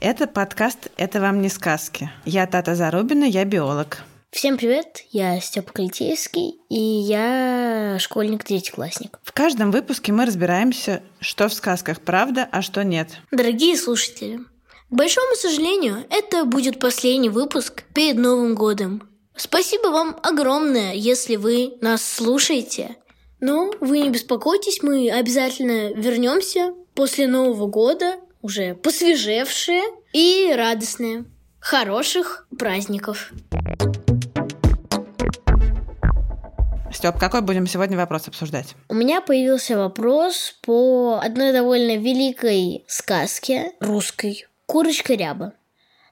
Это подкаст «Это вам не сказки». Я Тата Зарубина, я биолог. Всем привет, я Степа Клетейский, и я школьник-третьеклассник. В каждом выпуске мы разбираемся, что в сказках правда, а что нет. Дорогие слушатели, к большому сожалению, это будет последний выпуск перед Новым годом. Спасибо вам огромное, если вы нас слушаете. Но вы не беспокойтесь, мы обязательно вернемся после Нового года, уже посвежевшие и радостные. Хороших праздников! Степ, какой будем сегодня вопрос обсуждать? У меня появился вопрос по одной довольно великой сказке русской «Курочка ряба».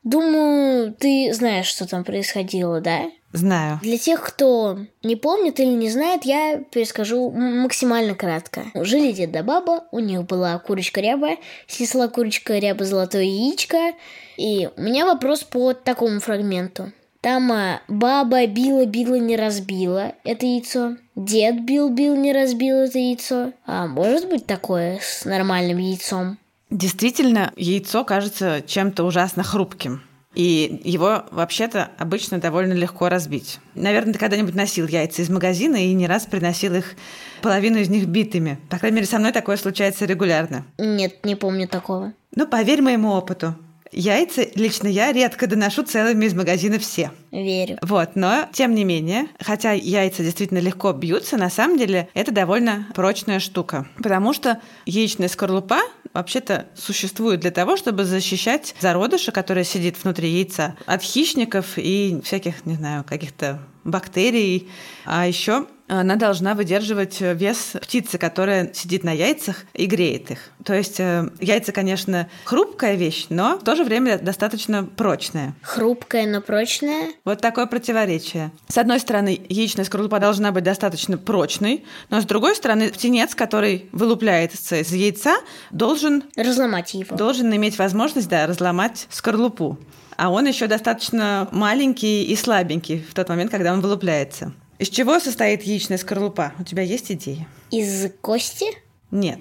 Думаю, ты знаешь, что там происходило, да? Знаю. Для тех, кто не помнит или не знает, я перескажу максимально кратко. Жили дед да баба, у них была курочка ряба, снесла курочка ряба золотое яичко. И у меня вопрос по такому фрагменту. Там а, баба била-била, не разбила это яйцо. Дед бил-бил, не разбил это яйцо. А может быть такое с нормальным яйцом? Действительно, яйцо кажется чем-то ужасно хрупким. И его вообще-то обычно довольно легко разбить. Наверное, ты когда-нибудь носил яйца из магазина и не раз приносил их, половину из них битыми. По крайней мере, со мной такое случается регулярно. Нет, не помню такого. Ну, поверь моему опыту. Яйца лично я редко доношу целыми из магазина все. Верю. Вот, но тем не менее, хотя яйца действительно легко бьются, на самом деле это довольно прочная штука. Потому что яичная скорлупа вообще-то существует для того, чтобы защищать зародыша, который сидит внутри яйца, от хищников и всяких, не знаю, каких-то бактерий. А еще она должна выдерживать вес птицы, которая сидит на яйцах и греет их. То есть э, яйца, конечно, хрупкая вещь, но в то же время достаточно прочная. Хрупкая, но прочная. Вот такое противоречие. С одной стороны, яичная скорлупа должна быть достаточно прочной, но с другой стороны, птенец, который вылупляется из яйца, должен, Разломать его. должен иметь возможность да, разломать скорлупу. А он еще достаточно маленький и слабенький в тот момент, когда он вылупляется. Из чего состоит яичная скорлупа? У тебя есть идеи? Из кости? Нет.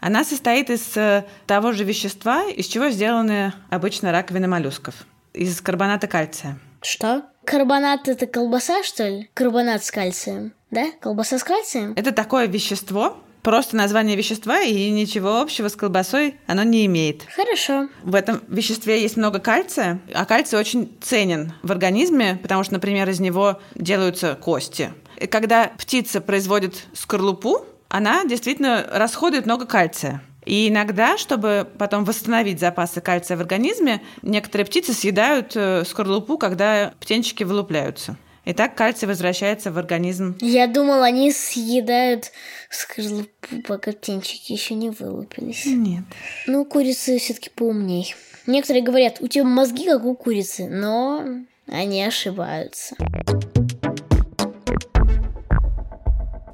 Она состоит из э, того же вещества, из чего сделаны обычно раковины моллюсков. Из карбоната кальция. Что? Карбонат это колбаса, что ли? Карбонат с кальцием. Да? Колбаса с кальцием? Это такое вещество, просто название вещества, и ничего общего с колбасой оно не имеет. Хорошо. В этом веществе есть много кальция, а кальций очень ценен в организме, потому что, например, из него делаются кости. И когда птица производит скорлупу, она действительно расходует много кальция. И иногда, чтобы потом восстановить запасы кальция в организме, некоторые птицы съедают э, скорлупу, когда птенчики вылупляются. И так кальций возвращается в организм. Я думал, они съедают скорлупу, пока птенчики еще не вылупились. Нет. Ну, курицы все-таки поумней. Некоторые говорят, у тебя мозги как у курицы, но они ошибаются.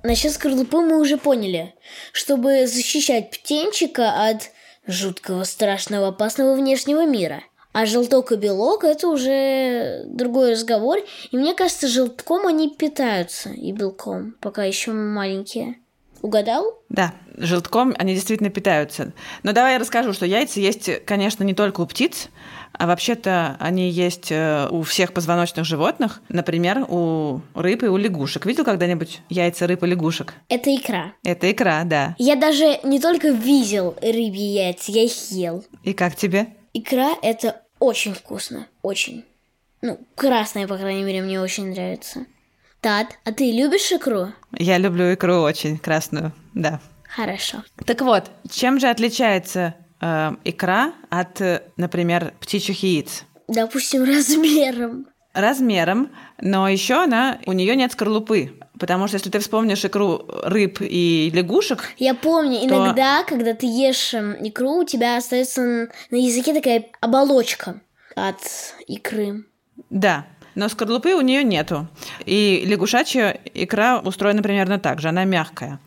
Насчет скорлупы мы уже поняли. Чтобы защищать птенчика от жуткого, страшного, опасного внешнего мира. А желток и белок – это уже другой разговор. И мне кажется, желтком они питаются и белком, пока еще маленькие. Угадал? Да, желтком они действительно питаются. Но давай я расскажу, что яйца есть, конечно, не только у птиц, а вообще-то они есть э, у всех позвоночных животных, например, у рыб и у лягушек. Видел когда-нибудь яйца рыб и лягушек? Это икра. Это икра, да. Я даже не только видел рыбьи яйца, я их ел. И как тебе? Икра – это очень вкусно. Очень. Ну, красная, по крайней мере, мне очень нравится. Тат, а ты любишь икру? Я люблю икру очень красную, да. Хорошо. Так вот, чем же отличается э, икра от, э, например, птичьих яиц? Допустим, размером. Размером, но еще она у нее нет скорлупы. Потому что если ты вспомнишь икру рыб и лягушек, Я помню, То- иногда, когда ты ешь эм, икру, у тебя остается на языке такая оболочка от икры. да, но скорлупы у нее нету. И лягушачья икра устроена примерно так же, она мягкая.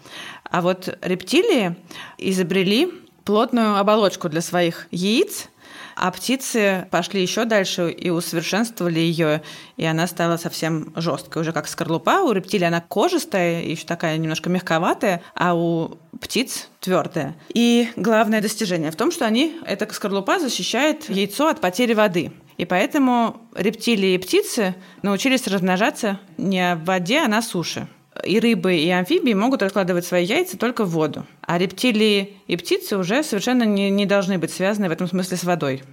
А вот рептилии изобрели плотную оболочку для своих яиц, а птицы пошли еще дальше и усовершенствовали ее, и она стала совсем жесткой, уже как скорлупа. У рептилий она кожистая, еще такая немножко мягковатая, а у птиц твердая. И главное достижение в том, что они, эта скорлупа защищает яйцо от потери воды. И поэтому рептилии и птицы научились размножаться не в воде, а на суше. И рыбы, и амфибии могут откладывать свои яйца только в воду. А рептилии и птицы уже совершенно не, не должны быть связаны в этом смысле с водой.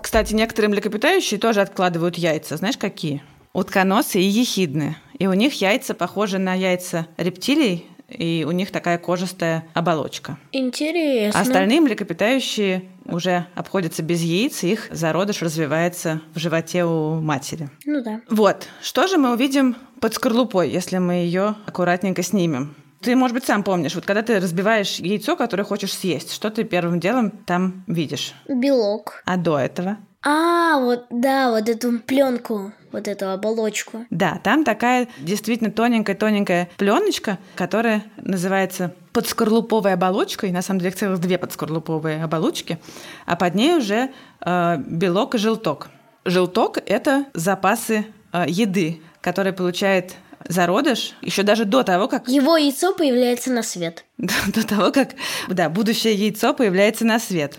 Кстати, некоторые млекопитающие тоже откладывают яйца. Знаешь, какие? Утконосы и ехидны. И у них яйца похожи на яйца рептилий, и у них такая кожистая оболочка. Интересно. Остальные млекопитающие уже обходятся без яиц, их зародыш развивается в животе у матери. Ну да. Вот, что же мы увидим под скорлупой, если мы ее аккуратненько снимем? Ты, может быть, сам помнишь, вот когда ты разбиваешь яйцо, которое хочешь съесть, что ты первым делом там видишь? Белок. А до этого? А, вот, да, вот эту пленку, вот эту оболочку. Да, там такая действительно тоненькая-тоненькая пленочка, которая называется подскорлуповой оболочкой. На самом деле целых две подскорлуповые оболочки, а под ней уже э, белок и желток. Желток – это запасы э, еды, которые получает зародыш еще даже до того, как Его яйцо появляется на свет. до, до того, как да, будущее яйцо появляется на свет.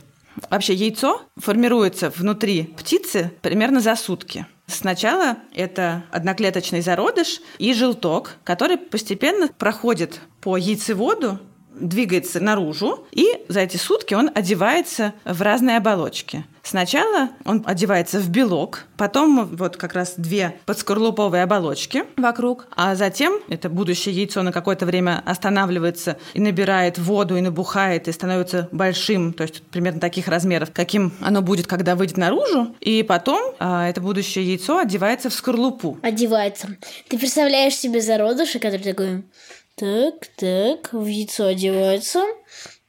Вообще яйцо формируется внутри птицы примерно за сутки. Сначала это одноклеточный зародыш и желток, который постепенно проходит по яйцеводу, двигается наружу, и за эти сутки он одевается в разные оболочки. Сначала он одевается в белок, потом вот как раз две подскорлуповые оболочки вокруг, а затем это будущее яйцо на какое-то время останавливается и набирает воду, и набухает, и становится большим, то есть примерно таких размеров, каким оно будет, когда выйдет наружу, и потом а, это будущее яйцо одевается в скорлупу. Одевается. Ты представляешь себе зародыша, который такой... Так, так, в яйцо одевается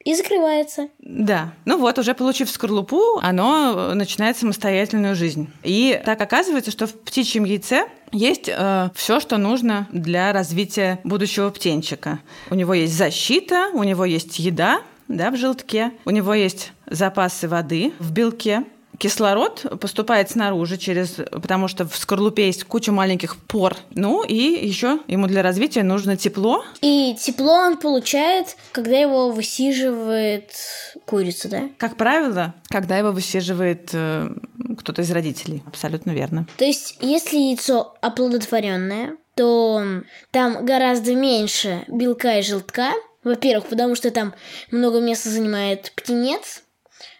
и закрывается. Да. Ну вот, уже получив скорлупу, оно начинает самостоятельную жизнь. И так оказывается, что в птичьем яйце есть все, что нужно для развития будущего птенчика. У него есть защита, у него есть еда, да, в желтке, у него есть запасы воды в белке, Кислород поступает снаружи через, потому что в скорлупе есть куча маленьких пор. Ну и еще ему для развития нужно тепло. И тепло он получает, когда его высиживает курица, да? Как правило, когда его высиживает э, кто-то из родителей. Абсолютно верно. То есть, если яйцо оплодотворенное, то там гораздо меньше белка и желтка. Во-первых, потому что там много места занимает птенец.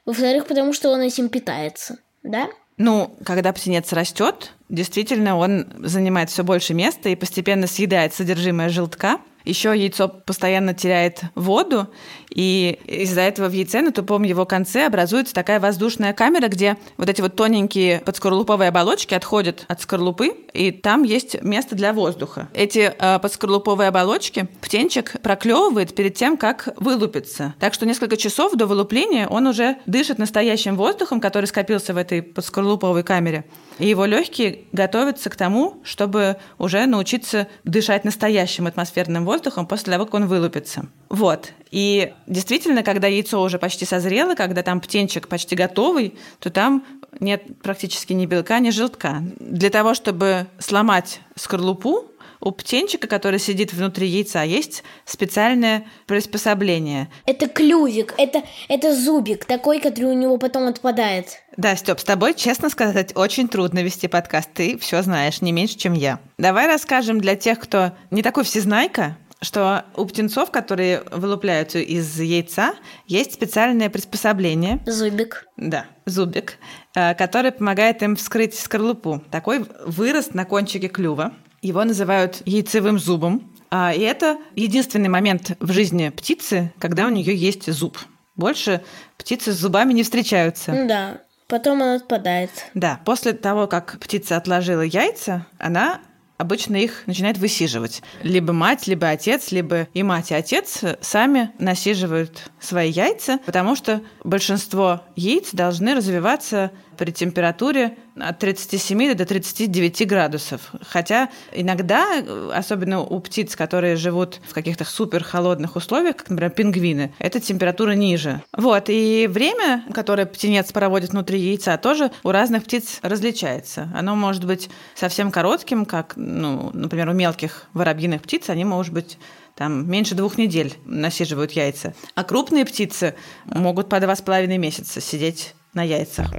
Во-вторых, потому что он этим питается, да? Ну, когда птенец растет, действительно он занимает все больше места и постепенно съедает содержимое желтка. Еще яйцо постоянно теряет воду, и из-за этого в яйце на тупом его конце образуется такая воздушная камера, где вот эти вот тоненькие подскорлуповые оболочки отходят от скорлупы, и там есть место для воздуха. Эти э, подскорлуповые оболочки птенчик проклевывает перед тем, как вылупиться. Так что несколько часов до вылупления он уже дышит настоящим воздухом, который скопился в этой подскорлуповой камере. И его легкие готовятся к тому, чтобы уже научиться дышать настоящим атмосферным воздухом после того, как он вылупится. Вот. И действительно, когда яйцо уже почти созрело, когда там птенчик почти готовый, то там нет практически ни белка, ни желтка. Для того, чтобы сломать скорлупу, у птенчика, который сидит внутри яйца, есть специальное приспособление. Это клювик, это, это зубик, такой, который у него потом отпадает. Да, Степ, с тобой, честно сказать, очень трудно вести подкаст. Ты все знаешь, не меньше, чем я. Давай расскажем для тех, кто не такой всезнайка, что у птенцов, которые вылупляются из яйца, есть специальное приспособление. Зубик. Да, зубик, э, который помогает им вскрыть скорлупу. Такой вырос на кончике клюва. Его называют яйцевым зубом. А, И это единственный момент в жизни птицы, когда у нее есть зуб. Больше птицы с зубами не встречаются. Да. Потом он отпадает. Да, после того, как птица отложила яйца, она обычно их начинает высиживать. Либо мать, либо отец, либо и мать, и отец сами насиживают свои яйца, потому что большинство яиц должны развиваться при температуре от 37 до 39 градусов. Хотя иногда, особенно у птиц, которые живут в каких-то супер холодных условиях, как, например, пингвины, эта температура ниже. Вот, и время, которое птенец проводит внутри яйца, тоже у разных птиц различается. Оно может быть совсем коротким, как, ну, например, у мелких воробьиных птиц, они, может быть, там меньше двух недель насиживают яйца. А крупные птицы могут по два с половиной месяца сидеть на яйцах.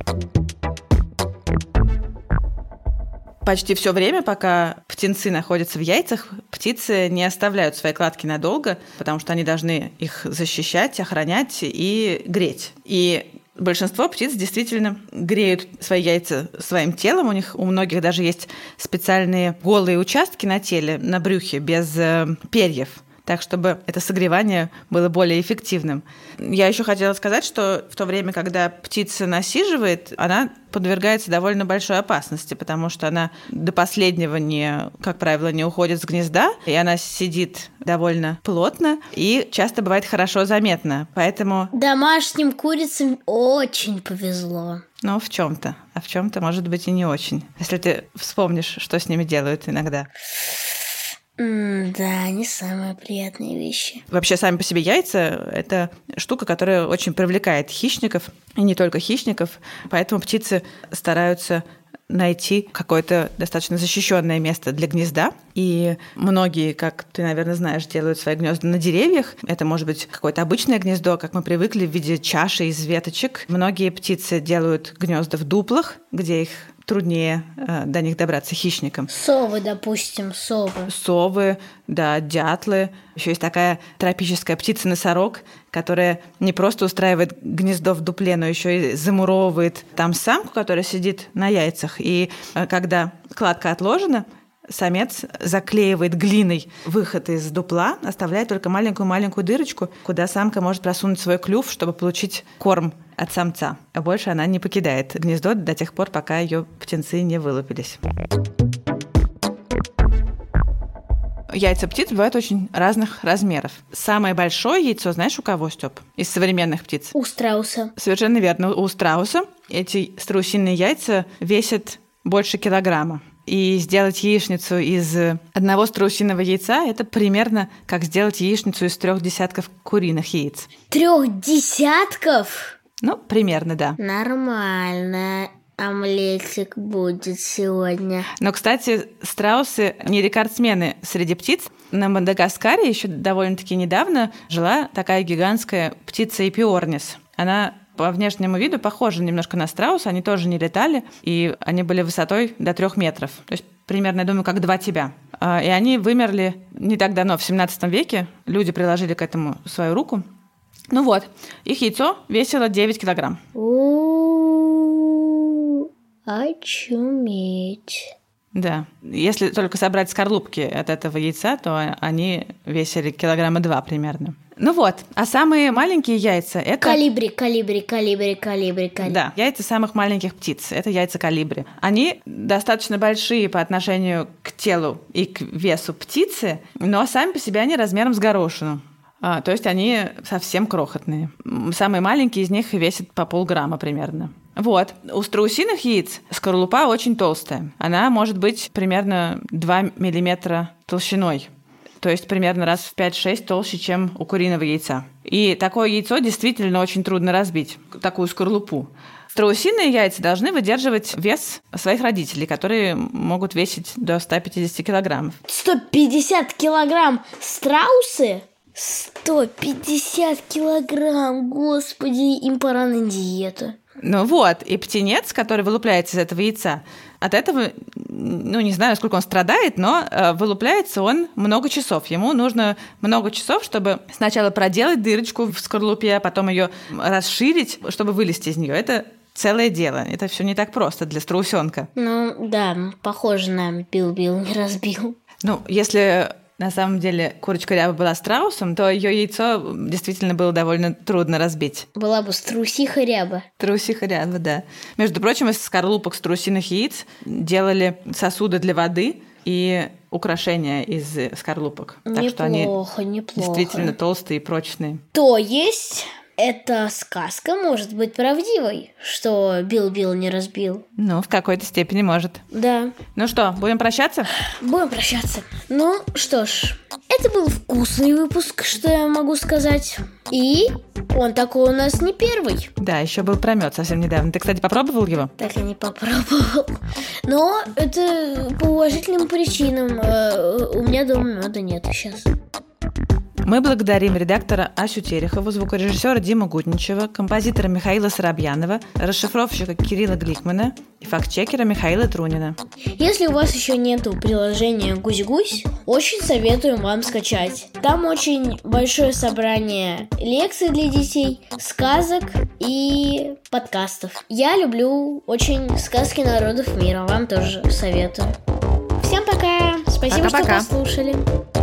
Почти все время, пока птенцы находятся в яйцах, птицы не оставляют свои кладки надолго, потому что они должны их защищать, охранять и греть. И Большинство птиц действительно греют свои яйца своим телом. У них у многих даже есть специальные голые участки на теле, на брюхе, без э, перьев так чтобы это согревание было более эффективным. Я еще хотела сказать, что в то время, когда птица насиживает, она подвергается довольно большой опасности, потому что она до последнего не, как правило, не уходит с гнезда, и она сидит довольно плотно и часто бывает хорошо заметна. Поэтому... Домашним курицам очень повезло. Ну, в чем-то. А в чем-то, может быть, и не очень. Если ты вспомнишь, что с ними делают иногда. Да, не самые приятные вещи. Вообще, сами по себе яйца – это штука, которая очень привлекает хищников, и не только хищников, поэтому птицы стараются найти какое-то достаточно защищенное место для гнезда. И многие, как ты, наверное, знаешь, делают свои гнезда на деревьях. Это может быть какое-то обычное гнездо, как мы привыкли в виде чаши из веточек. Многие птицы делают гнезда в дуплах, где их труднее э, до них добраться хищникам. Совы, допустим, совы. Совы, да, дятлы. Еще есть такая тропическая птица-носорог, которая не просто устраивает гнездо в дупле, но еще и замуровывает там самку, которая сидит на яйцах. И э, когда кладка отложена, самец заклеивает глиной выход из дупла, оставляя только маленькую-маленькую дырочку, куда самка может просунуть свой клюв, чтобы получить корм от самца. А больше она не покидает гнездо до тех пор, пока ее птенцы не вылупились. Яйца птиц бывают очень разных размеров. Самое большое яйцо, знаешь, у кого, Степ? Из современных птиц? У страуса. Совершенно верно. У страуса эти страусиные яйца весят больше килограмма. И сделать яичницу из одного страусиного яйца – это примерно как сделать яичницу из трех десятков куриных яиц. Трех десятков? Ну, примерно, да. Нормально. Омлетик будет сегодня. Но, кстати, страусы не рекордсмены среди птиц. На Мадагаскаре еще довольно-таки недавно жила такая гигантская птица Эпиорнис. Она по внешнему виду похожи немножко на страуса, они тоже не летали, и они были высотой до трех метров. То есть примерно, я думаю, как два тебя. А, и они вымерли не так давно, в 17 веке. Люди приложили к этому свою руку. Ну вот, их яйцо весило 9 килограмм. Очуметь. Да. Если только собрать скорлупки от этого яйца, то они весили килограмма два примерно. Ну вот, а самые маленькие яйца это... Калибри, калибри, калибри, калибри, калибри. Да, яйца самых маленьких птиц. Это яйца калибри. Они достаточно большие по отношению к телу и к весу птицы, но сами по себе они размером с горошину. А, то есть они совсем крохотные. Самые маленькие из них весят по полграмма примерно. Вот. У страусиных яиц скорлупа очень толстая. Она может быть примерно 2 миллиметра толщиной. То есть примерно раз в 5-6 толще, чем у куриного яйца. И такое яйцо действительно очень трудно разбить, такую скорлупу. Страусиные яйца должны выдерживать вес своих родителей, которые могут весить до 150 килограммов. 150 килограмм страусы? 150 килограмм, господи, им пора на диету. Ну вот, и птенец, который вылупляется из этого яйца, от этого, ну не знаю, сколько он страдает, но э, вылупляется он много часов. Ему нужно много часов, чтобы сначала проделать дырочку в скорлупе, а потом ее расширить, чтобы вылезти из нее. Это целое дело. Это все не так просто для страусенка. Ну да, похоже на бил-бил, не разбил. Ну, если на самом деле курочка ряба была страусом, то ее яйцо действительно было довольно трудно разбить. Была бы струсиха ряба. Трусиха ряба, да. Между прочим, из скорлупок страусиных яиц делали сосуды для воды и украшения из скорлупок. Так что они Неплохо, неплохо. действительно толстые и прочные. То есть эта сказка может быть правдивой, что Бил-Бил не разбил. Ну, в какой-то степени может. Да, Ну что, будем прощаться? будем прощаться. Ну что ж, это был вкусный выпуск, что я могу сказать. И он такой у нас не первый. Да, еще был промет совсем недавно. Ты, кстати, попробовал его? Так и не попробовал. Но это по уважительным причинам. Э, У меня дома меда нет сейчас. Мы благодарим редактора Асю Терехову, звукорежиссера Диму Гутничева, композитора Михаила Соробьянова, расшифровщика Кирилла Гликмана и фактчекера Михаила Трунина. Если у вас еще нету приложения Гусь-Гусь, очень советую вам скачать. Там очень большое собрание лекций для детей, сказок и подкастов. Я люблю очень сказки народов мира, вам тоже советую. Всем пока! Спасибо, Пока-пока. что послушали.